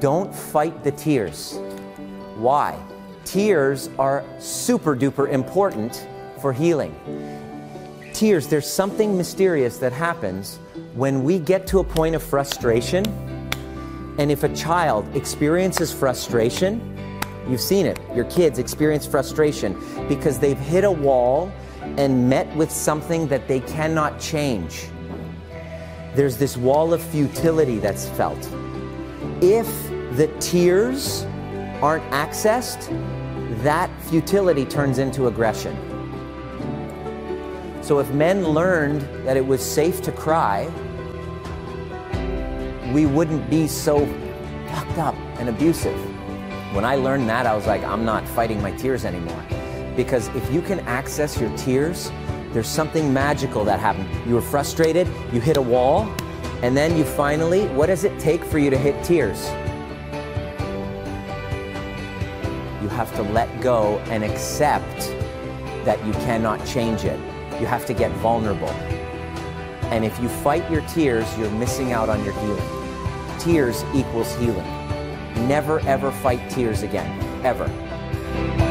Don't fight the tears. Why? Tears are super duper important for healing. Tears, there's something mysterious that happens when we get to a point of frustration. And if a child experiences frustration, you've seen it, your kids experience frustration because they've hit a wall and met with something that they cannot change. There's this wall of futility that's felt. If the tears aren't accessed, that futility turns into aggression. So if men learned that it was safe to cry, we wouldn't be so fucked up and abusive. When I learned that, I was like, I'm not fighting my tears anymore. Because if you can access your tears, there's something magical that happened. You were frustrated, you hit a wall, and then you finally, what does it take for you to hit tears? You have to let go and accept that you cannot change it. You have to get vulnerable. And if you fight your tears, you're missing out on your healing. Tears equals healing. Never ever fight tears again. Ever.